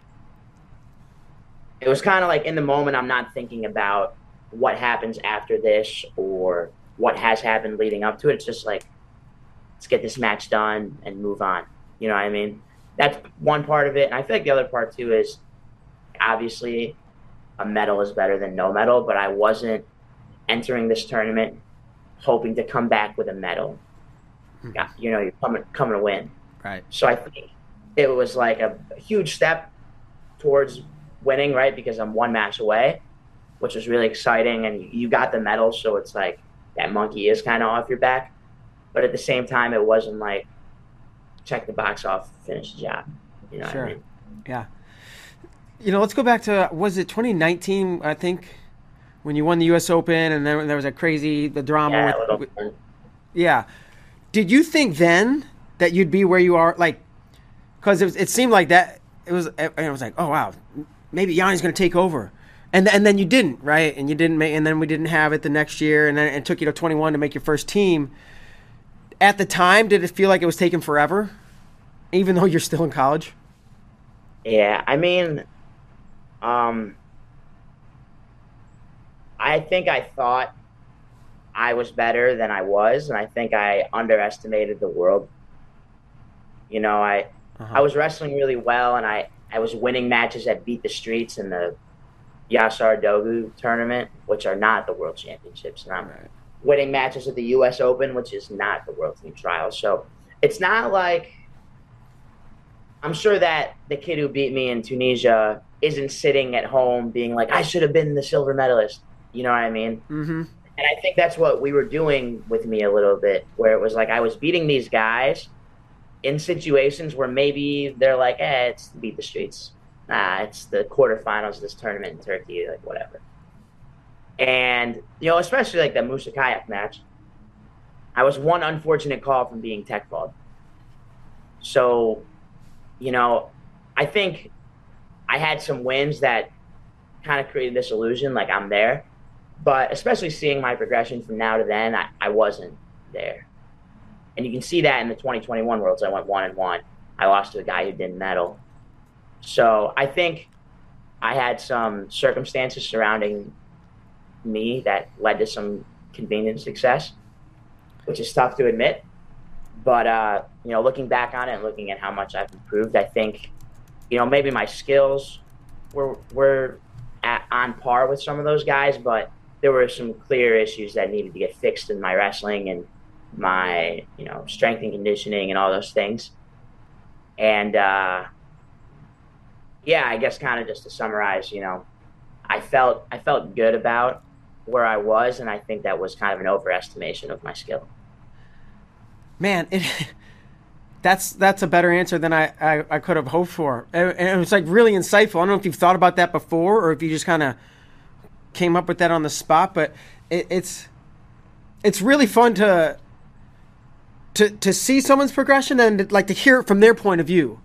Speaker 2: it was kind of like in the moment, I'm not thinking about what happens after this or what has happened leading up to it. It's just like, let's get this match done and move on. You know what I mean? That's one part of it. And I feel like the other part too is obviously a medal is better than no medal, but I wasn't entering this tournament hoping to come back with a medal. Mm-hmm. You know, you're coming coming to win.
Speaker 1: Right.
Speaker 2: So I think it was like a, a huge step towards winning, right? Because I'm one match away, which was really exciting. And you got the medal, so it's like that monkey is kind of off your back. But at the same time, it wasn't like check the box off, finish the job. You know sure. I mean?
Speaker 1: Yeah. You know, let's go back to was it 2019? I think when you won the U.S. Open, and then there was a crazy the drama.
Speaker 2: Yeah, with,
Speaker 1: with, yeah. Did you think then that you'd be where you are? Like, because it, it seemed like that. It was. It was like, oh wow, maybe Yianni's going to take over. And, and then you didn't, right? And you didn't make, and then we didn't have it the next year, and then it took you to 21 to make your first team. At the time, did it feel like it was taking forever, even though you're still in college?
Speaker 2: Yeah, I mean, um, I think I thought I was better than I was, and I think I underestimated the world. You know, I uh-huh. I was wrestling really well, and I I was winning matches that beat the streets in the Yasar Dogu tournament, which are not the World Championships, and I'm right. winning matches at the U.S. Open, which is not the World Team Trials. So it's not like I'm sure that the kid who beat me in Tunisia isn't sitting at home being like, I should have been the silver medalist. You know what I mean?
Speaker 1: Mm-hmm.
Speaker 2: And I think that's what we were doing with me a little bit, where it was like I was beating these guys in situations where maybe they're like, eh, it's beat the streets. Nah, it's the quarterfinals of this tournament in Turkey, like whatever. And, you know, especially like the Musa Kayak match, I was one unfortunate call from being tech called. So, you know, I think I had some wins that kind of created this illusion like I'm there. But especially seeing my progression from now to then, I, I wasn't there. And you can see that in the 2021 Worlds. I went one and one. I lost to a guy who didn't medal. So I think I had some circumstances surrounding me that led to some convenient success, which is tough to admit. But uh, you know, looking back on it and looking at how much I've improved, I think, you know, maybe my skills were were at, on par with some of those guys, but there were some clear issues that needed to get fixed in my wrestling and my you know strength and conditioning and all those things. And uh, yeah, I guess kind of just to summarize, you know, I felt I felt good about where I was, and I think that was kind of an overestimation of my skill.
Speaker 1: Man, it, that's that's a better answer than I, I, I could have hoped for, and, it was like really insightful. I don't know if you've thought about that before, or if you just kind of came up with that on the spot, but it, it's it's really fun to to to see someone's progression and like to hear it from their point of view,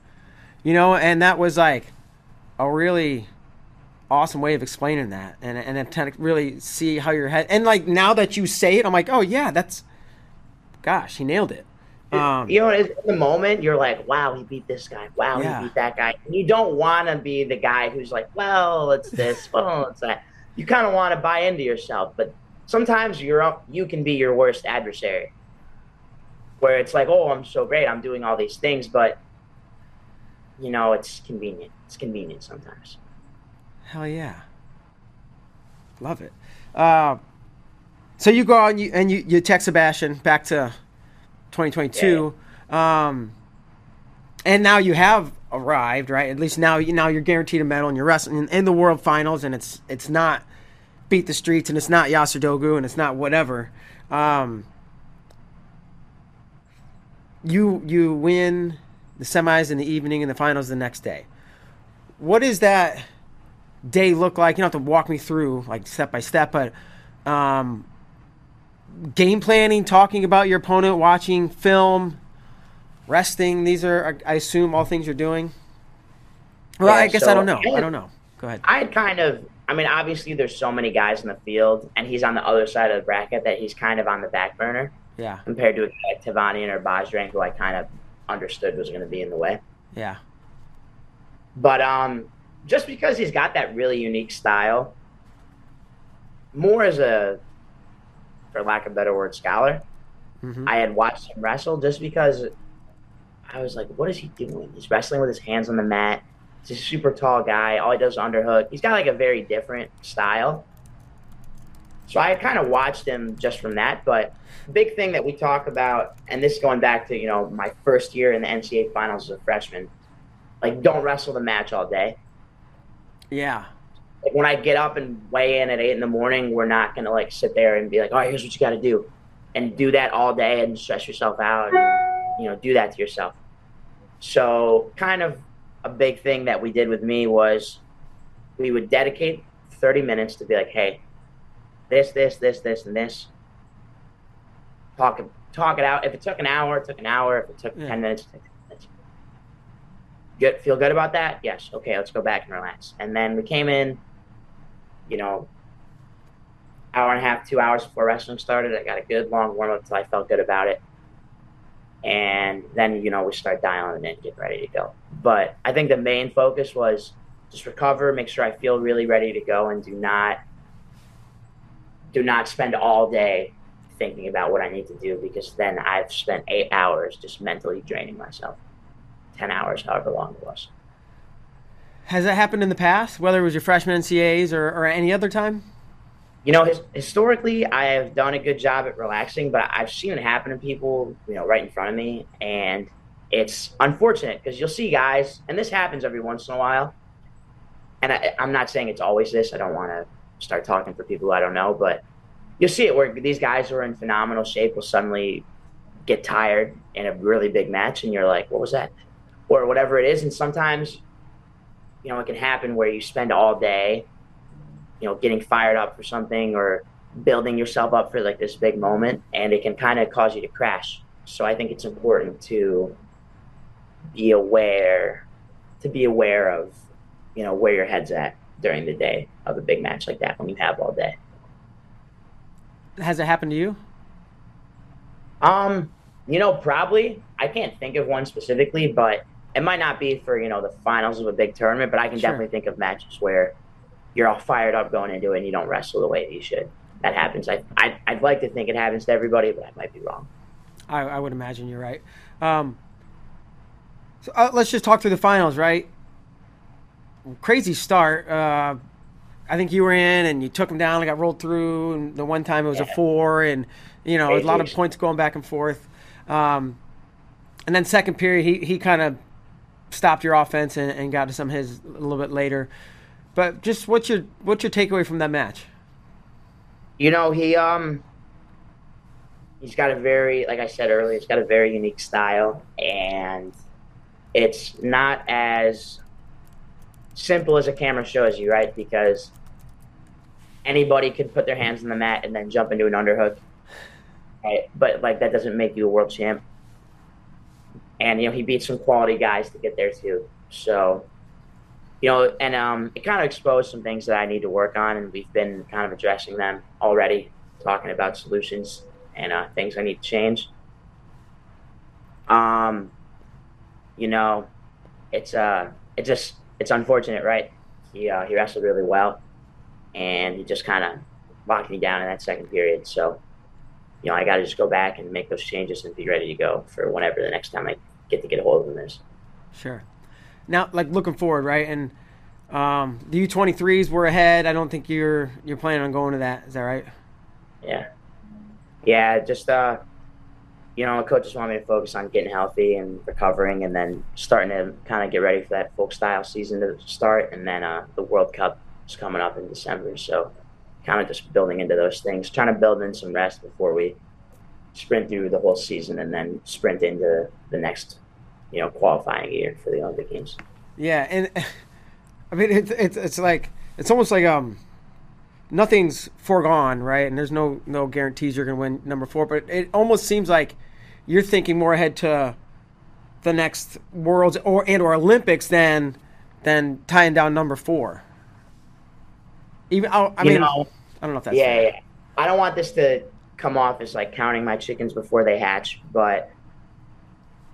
Speaker 1: you know. And that was like a really awesome way of explaining that, and and to really see how your head and like now that you say it, I'm like, oh yeah, that's gosh, he nailed it.
Speaker 2: Um, you know, in the moment, you're like, wow, he beat this guy. Wow, yeah. he beat that guy. And you don't want to be the guy who's like, well, it's this, well, it's that. You kind of want to buy into yourself, but sometimes you're you can be your worst adversary. Where it's like, oh, I'm so great, I'm doing all these things, but you know, it's convenient. It's convenient sometimes.
Speaker 1: Hell yeah, love it. Uh, so you go on you, and you, you text Sebastian back to 2022, yeah. um, and now you have arrived, right? At least now you now you're guaranteed a medal, and you're wrestling in, in the World Finals, and it's it's not beat the streets, and it's not Yasar Dogu, and it's not whatever. Um, you you win the semis in the evening and the finals the next day. What does that day look like? You don't have to walk me through like step by step, but um, game planning, talking about your opponent, watching film, resting. These are, I assume, all things you're doing. Well, yeah, I guess so I don't know. I don't know. Go ahead.
Speaker 2: I kind of, I mean, obviously, there's so many guys in the field, and he's on the other side of the bracket that he's kind of on the back burner.
Speaker 1: Yeah.
Speaker 2: Compared to like Tevanyan or Bajrang, who I kind of understood was going to be in the way.
Speaker 1: Yeah.
Speaker 2: But um, just because he's got that really unique style, more as a for lack of a better word, scholar. Mm-hmm. I had watched him wrestle just because I was like, what is he doing? He's wrestling with his hands on the mat. He's a super tall guy. All he does is underhook. He's got like a very different style. So I kind of watched him just from that. But big thing that we talk about, and this going back to you know my first year in the NCAA finals as a freshman, like don't wrestle the match all day.
Speaker 1: Yeah,
Speaker 2: like when I get up and weigh in at eight in the morning, we're not gonna like sit there and be like, all right, here's what you got to do, and do that all day and stress yourself out, and you know, do that to yourself. So, kind of a big thing that we did with me was we would dedicate 30 minutes to be like, hey, this, this, this, this, and this. Talk, talk it out. If it took an hour, it took an hour. If it took yeah. 10 minutes, it took 10 minutes. Good, feel good about that? Yes. Okay, let's go back and relax. And then we came in you know, hour and a half, two hours before wrestling started. I got a good long warm up I felt good about it. And then, you know, we start dialing it in, get ready to go. But I think the main focus was just recover, make sure I feel really ready to go and do not do not spend all day thinking about what I need to do because then I've spent eight hours just mentally draining myself. Ten hours, however long it was.
Speaker 1: Has that happened in the past, whether it was your freshman NCAAs or, or any other time?
Speaker 2: You know, his, historically, I have done a good job at relaxing, but I've seen it happen to people, you know, right in front of me, and it's unfortunate because you'll see guys, and this happens every once in a while. And I, I'm not saying it's always this. I don't want to start talking for people I don't know, but you'll see it where these guys who are in phenomenal shape will suddenly get tired in a really big match, and you're like, "What was that?" Or whatever it is. And sometimes you know, it can happen where you spend all day, you know, getting fired up for something or building yourself up for like this big moment, and it can kind of cause you to crash. So I think it's important to be aware, to be aware of, you know, where your head's at during the day of a big match like that when you have all day.
Speaker 1: Has it happened to you?
Speaker 2: Um, you know, probably. I can't think of one specifically, but it might not be for you know the finals of a big tournament. But I can sure. definitely think of matches where you're all fired up going into it and you don't wrestle the way that you should. That happens. I, I I'd like to think it happens to everybody, but I might be wrong.
Speaker 1: I, I would imagine you're right. Um, so uh, let's just talk through the finals, right? Crazy start. Uh, I think you were in and you took him down and got rolled through. And the one time it was yeah. a four, and you know a lot of points going back and forth. Um, and then second period, he he kind of stopped your offense and, and got to some of his a little bit later. But just what's your what's your takeaway from that match?
Speaker 2: You know he um he's got a very like I said earlier, he's got a very unique style and it's not as simple as a camera shows you, right? Because anybody could put their hands on the mat and then jump into an underhook. Right? But like that doesn't make you a world champ. And you know, he beat some quality guys to get there too. So you know, and um, it kind of exposed some things that I need to work on, and we've been kind of addressing them already, talking about solutions and uh, things I need to change. Um, you know, it's uh, it just it's unfortunate, right? He uh, he wrestled really well, and he just kind of locked me down in that second period. So, you know, I got to just go back and make those changes and be ready to go for whenever the next time I get to get a hold of them is.
Speaker 1: Sure. Now, like looking forward, right? And um, the U23s were ahead. I don't think you're you're planning on going to that. Is that right?
Speaker 2: Yeah. Yeah. Just uh, you know, coaches want me to focus on getting healthy and recovering, and then starting to kind of get ready for that folk style season to start, and then uh, the World Cup is coming up in December, so kind of just building into those things, trying to build in some rest before we sprint through the whole season, and then sprint into the next, you know, qualifying year for the Olympic Games.
Speaker 1: Yeah, and I mean, it's it's it's like it's almost like um nothing's foregone, right? And there's no no guarantees you're going to win number four, but it almost seems like you're thinking more ahead to the next worlds or and or Olympics than than tying down number four. Even I, I mean, know, I don't know if that's
Speaker 2: yeah, yeah. I don't want this to come off as like counting my chickens before they hatch, but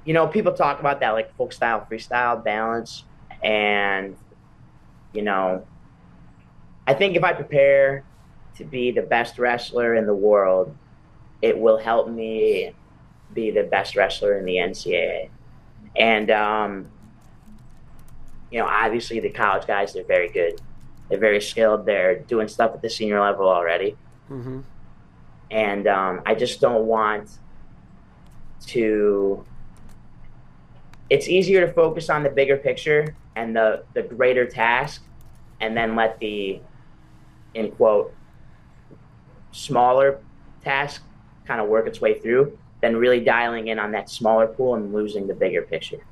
Speaker 2: you know, people talk about that like folk style, freestyle balance, and you know, I think if I prepare to be the best wrestler in the world, it will help me be the best wrestler in the NCAA. And, um, you know, obviously the college guys, they're very good. They're very skilled. They're doing stuff at the senior level already. Mm-hmm. And um, I just don't want to. It's easier to focus on the bigger picture and the, the greater task and then let the, in quote, smaller task kind of work its way through than really dialing in on that smaller pool and losing the bigger picture.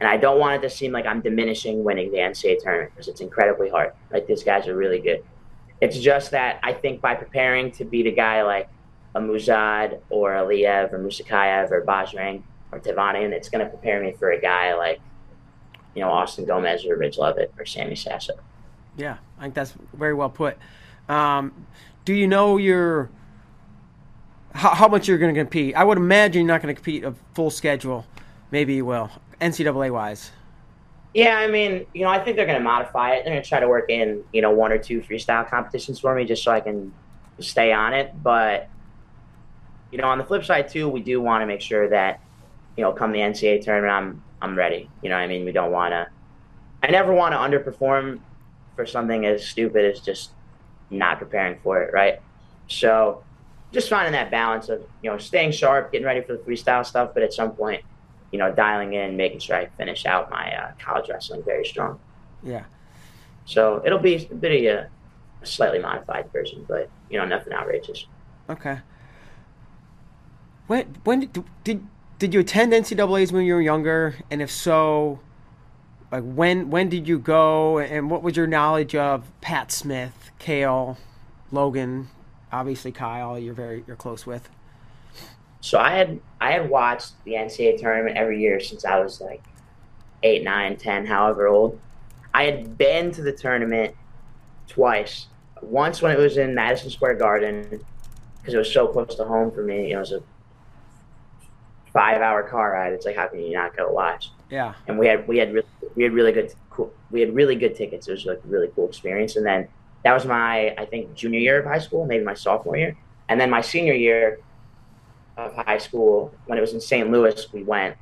Speaker 2: And I don't want it to seem like I'm diminishing winning the NCAA tournament because it's incredibly hard. Like these guys are really good. It's just that I think by preparing to beat a guy like a Muzad or a Liev or Musakayev or Bajrang or Tevanyan, it's going to prepare me for a guy like, you know, Austin Gomez or Ridge Lovett or Sammy Sasso.
Speaker 1: Yeah, I think that's very well put. Um, do you know your – how, how much you're going to compete. I would imagine you're not going to compete a full schedule. Maybe you will, NCAA wise.
Speaker 2: Yeah, I mean, you know, I think they're going to modify it. They're going to try to work in, you know, one or two freestyle competitions for me just so I can stay on it. But, you know, on the flip side, too, we do want to make sure that, you know, come the NCAA tournament, I'm, I'm ready. You know I mean? We don't want to, I never want to underperform for something as stupid as just not preparing for it, right? So, just finding that balance of you know staying sharp, getting ready for the freestyle stuff, but at some point, you know, dialing in, making sure I finish out my uh, college wrestling very strong.
Speaker 1: Yeah.
Speaker 2: So it'll be a bit of a, a slightly modified version, but you know, nothing outrageous.
Speaker 1: Okay. When when did did, did you attend NCAA's when you were younger, and if so, like when when did you go, and what was your knowledge of Pat Smith, Cael, Logan, obviously Kyle, you're very you're close with.
Speaker 2: So I had I had watched the NCAA tournament every year since I was like eight, nine, ten, however old. I had been to the tournament twice. Once when it was in Madison Square Garden, because it was so close to home for me. You know, it was a five-hour car ride. It's like how can you not go watch?
Speaker 1: Yeah.
Speaker 2: And we had we had really, we had really good cool, we had really good tickets. It was like a really cool experience. And then that was my I think junior year of high school, maybe my sophomore year, and then my senior year of high school when it was in St. Louis, we went,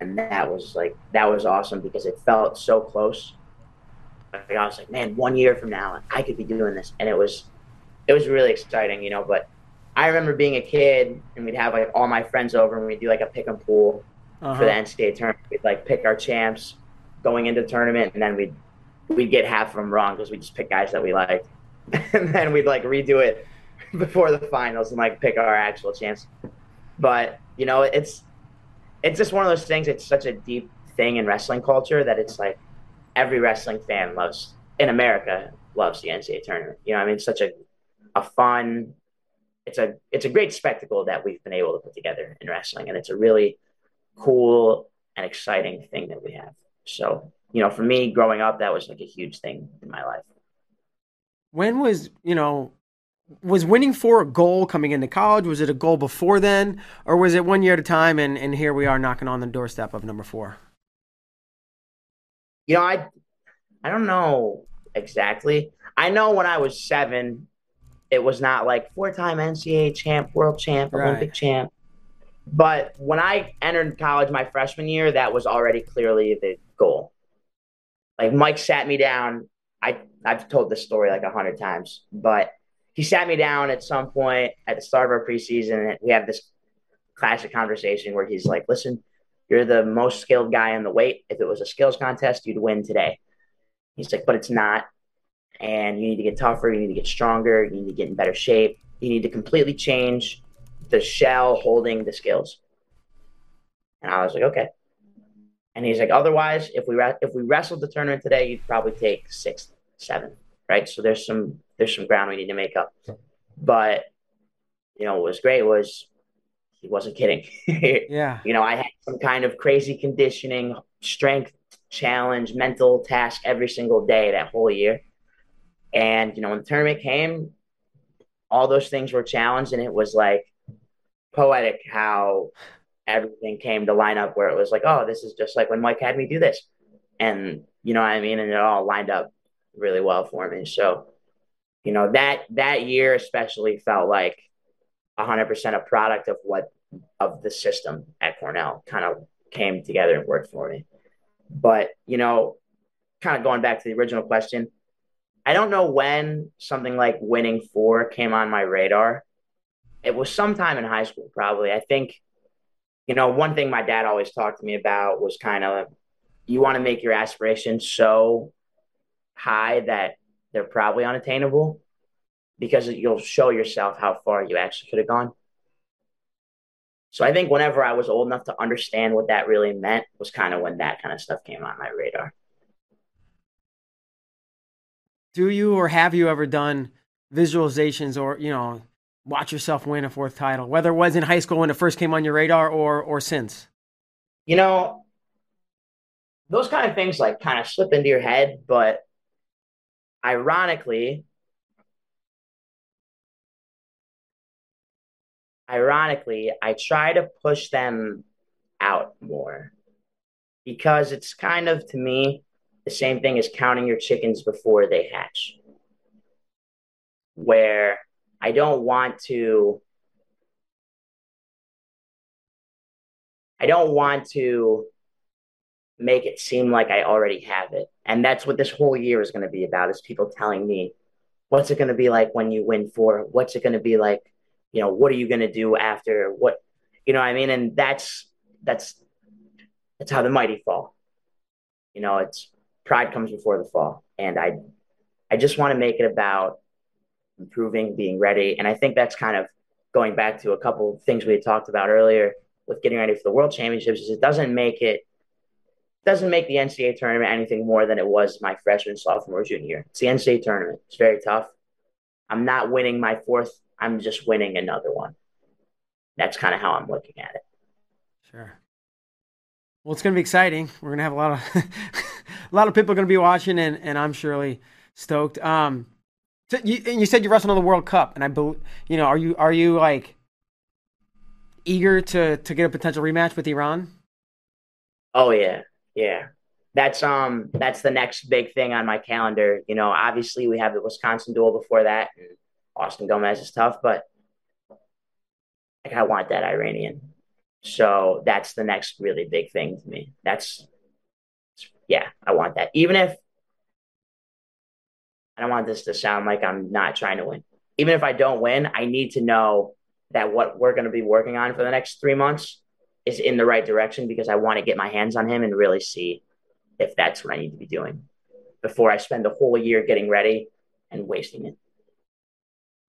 Speaker 2: and that was like that was awesome because it felt so close. Like I was like, man, one year from now, I could be doing this, and it was it was really exciting, you know. But I remember being a kid, and we'd have like all my friends over, and we'd do like a pick and pool uh-huh. for the NCAA tournament. We'd like pick our champs going into the tournament, and then we'd we'd get half of them wrong because we just pick guys that we liked, and then we'd like redo it before the finals and like pick our actual chance. But you know, it's it's just one of those things. It's such a deep thing in wrestling culture that it's like every wrestling fan loves in America loves the NCAA tournament. You know, I mean, it's such a a fun. It's a it's a great spectacle that we've been able to put together in wrestling, and it's a really cool and exciting thing that we have. So, you know, for me growing up, that was like a huge thing in my life.
Speaker 1: When was you know was winning four a goal coming into college? Was it a goal before then, or was it one year at a time? And and here we are knocking on the doorstep of number four.
Speaker 2: You know, I I don't know exactly. I know when I was seven, it was not like four-time NCAA champ, world champ, Olympic champ. But when I entered college my freshman year, that was already clearly the goal. Like Mike sat me down. I I've told this story like a hundred times, but he sat me down at some point at the start of our preseason. And we have this classic conversation where he's like, "Listen, you're the most skilled guy in the weight. If it was a skills contest, you'd win today." He's like, "But it's not and you need to get tougher, you need to get stronger, you need to get in better shape, you need to completely change the shell holding the skills. And I was like, okay. And he's like, otherwise, if we if we wrestled the tournament today, you'd probably take sixth, seventh, right? So there's some there's some ground we need to make up. But you know, what was great was he wasn't kidding.
Speaker 1: yeah.
Speaker 2: You know, I had some kind of crazy conditioning, strength challenge, mental task every single day that whole year. And, you know, when the tournament came, all those things were challenged, and it was like poetic how everything came to line up where it was like, oh, this is just like when Mike had me do this. And, you know what I mean? And it all lined up really well for me. So, you know, that that year especially felt like 100% a product of what of the system at Cornell kind of came together and worked for me. But, you know, kind of going back to the original question, I don't know when something like winning four came on my radar. It was sometime in high school, probably. I think, you know, one thing my dad always talked to me about was kind of you want to make your aspirations so high that they're probably unattainable because you'll show yourself how far you actually could have gone. So I think whenever I was old enough to understand what that really meant was kind of when that kind of stuff came on my radar
Speaker 1: do you or have you ever done visualizations or you know watch yourself win a fourth title whether it was in high school when it first came on your radar or or since
Speaker 2: you know those kind of things like kind of slip into your head but ironically ironically i try to push them out more because it's kind of to me the same thing as counting your chickens before they hatch. Where I don't want to I don't want to make it seem like I already have it. And that's what this whole year is going to be about is people telling me what's it going to be like when you win four? What's it going to be like? You know, what are you going to do after what you know, what I mean, and that's that's that's how the mighty fall. You know, it's pride comes before the fall. And I, I just want to make it about improving, being ready. And I think that's kind of going back to a couple things we had talked about earlier with getting ready for the world championships is it doesn't make it doesn't make the NCAA tournament anything more than it was my freshman, sophomore, junior year. It's the NCAA tournament. It's very tough. I'm not winning my fourth. I'm just winning another one. That's kind of how I'm looking at it.
Speaker 1: Sure. Well, it's going to be exciting. We're going to have a lot of a lot of people going to be watching, and, and I'm surely stoked. Um, so you, and you said you're wrestling on the World Cup, and I believe you know. Are you are you like eager to to get a potential rematch with Iran?
Speaker 2: Oh yeah, yeah. That's um that's the next big thing on my calendar. You know, obviously we have the Wisconsin duel before that, and Austin Gomez is tough, but like I want that Iranian. So that's the next really big thing to me. That's yeah, I want that. Even if I don't want this to sound like I'm not trying to win. Even if I don't win, I need to know that what we're going to be working on for the next three months is in the right direction because I want to get my hands on him and really see if that's what I need to be doing before I spend a whole year getting ready and wasting it.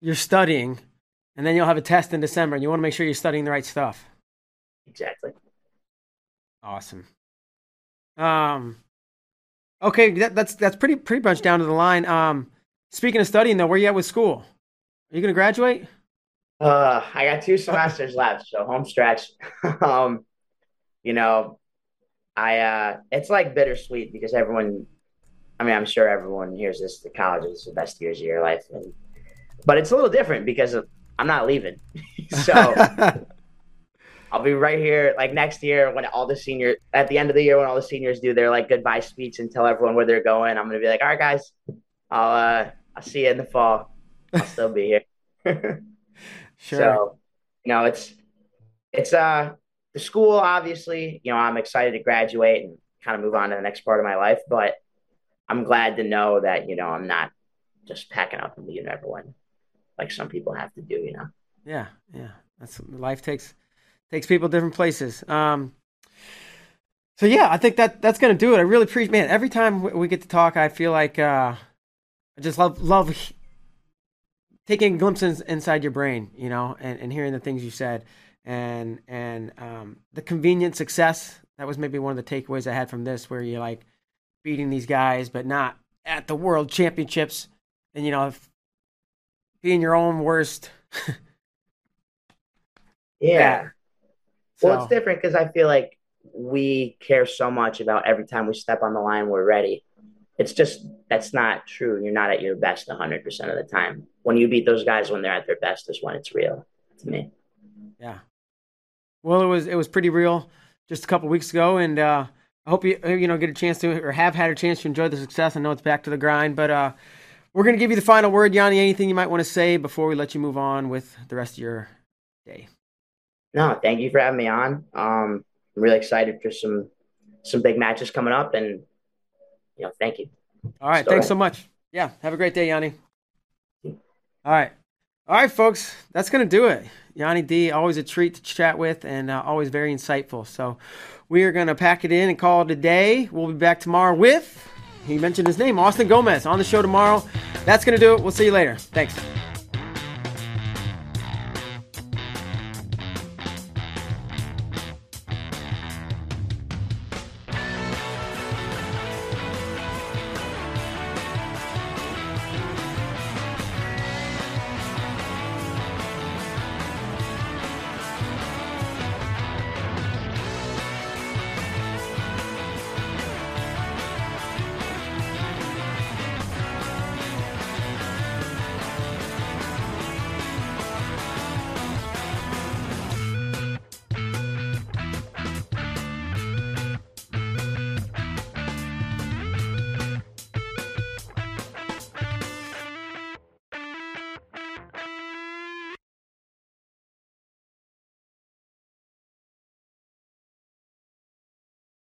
Speaker 1: You're studying, and then you'll have a test in December, and you want to make sure you're studying the right stuff.
Speaker 2: Exactly.
Speaker 1: Awesome. Um, Okay, that, that's that's pretty pretty much down to the line. Um, speaking of studying, though, where you at with school? Are you going to graduate?
Speaker 2: Uh, I got two semesters left, so home stretch. um, you know, I uh, it's like bittersweet because everyone. I mean, I'm sure everyone hears this. The college is the best years of your life, and, but it's a little different because I'm not leaving. so I'll be right here like next year when all the seniors at the end of the year when all the seniors do their like goodbye speech and tell everyone where they're going. I'm gonna be like, all right, guys, I'll uh, I'll see you in the fall. I'll still be here. Sure. So, you know, it's it's uh the school obviously. You know, I'm excited to graduate and kind of move on to the next part of my life, but I'm glad to know that you know I'm not just packing up and leaving everyone like some people have to do. You know.
Speaker 1: Yeah, yeah. That's life takes takes people different places. Um, so yeah, I think that that's gonna do it. I really appreciate, man. Every time we get to talk, I feel like uh, I just love love taking glimpses inside your brain, you know, and, and hearing the things you said, and and um, the convenient success. That was maybe one of the takeaways I had from this, where you're like beating these guys, but not at the world championships, and you know, being your own worst.
Speaker 2: yeah. So. Well, it's different because I feel like we care so much about every time we step on the line, we're ready. It's just that's not true. You're not at your best 100% of the time. When you beat those guys when they're at their best is when it's real to me.
Speaker 1: Yeah. Well, it was it was pretty real just a couple weeks ago, and uh, I hope you you know get a chance to or have had a chance to enjoy the success. I know it's back to the grind, but uh, we're gonna give you the final word, Yianni. Anything you might want to say before we let you move on with the rest of your day?
Speaker 2: No, thank you for having me on. Um, I'm really excited for some some big matches coming up, and you know, thank you.
Speaker 1: All right, Still thanks so much. Yeah, have a great day, Yianni. All right, all right, folks, that's gonna do it. Yianni D, always a treat to chat with, and uh, always very insightful. So we are gonna pack it in and call it a day. We'll be back tomorrow with. He mentioned his name, Austin Gomez, on the show tomorrow. That's going to do it. We'll see you later. Thanks.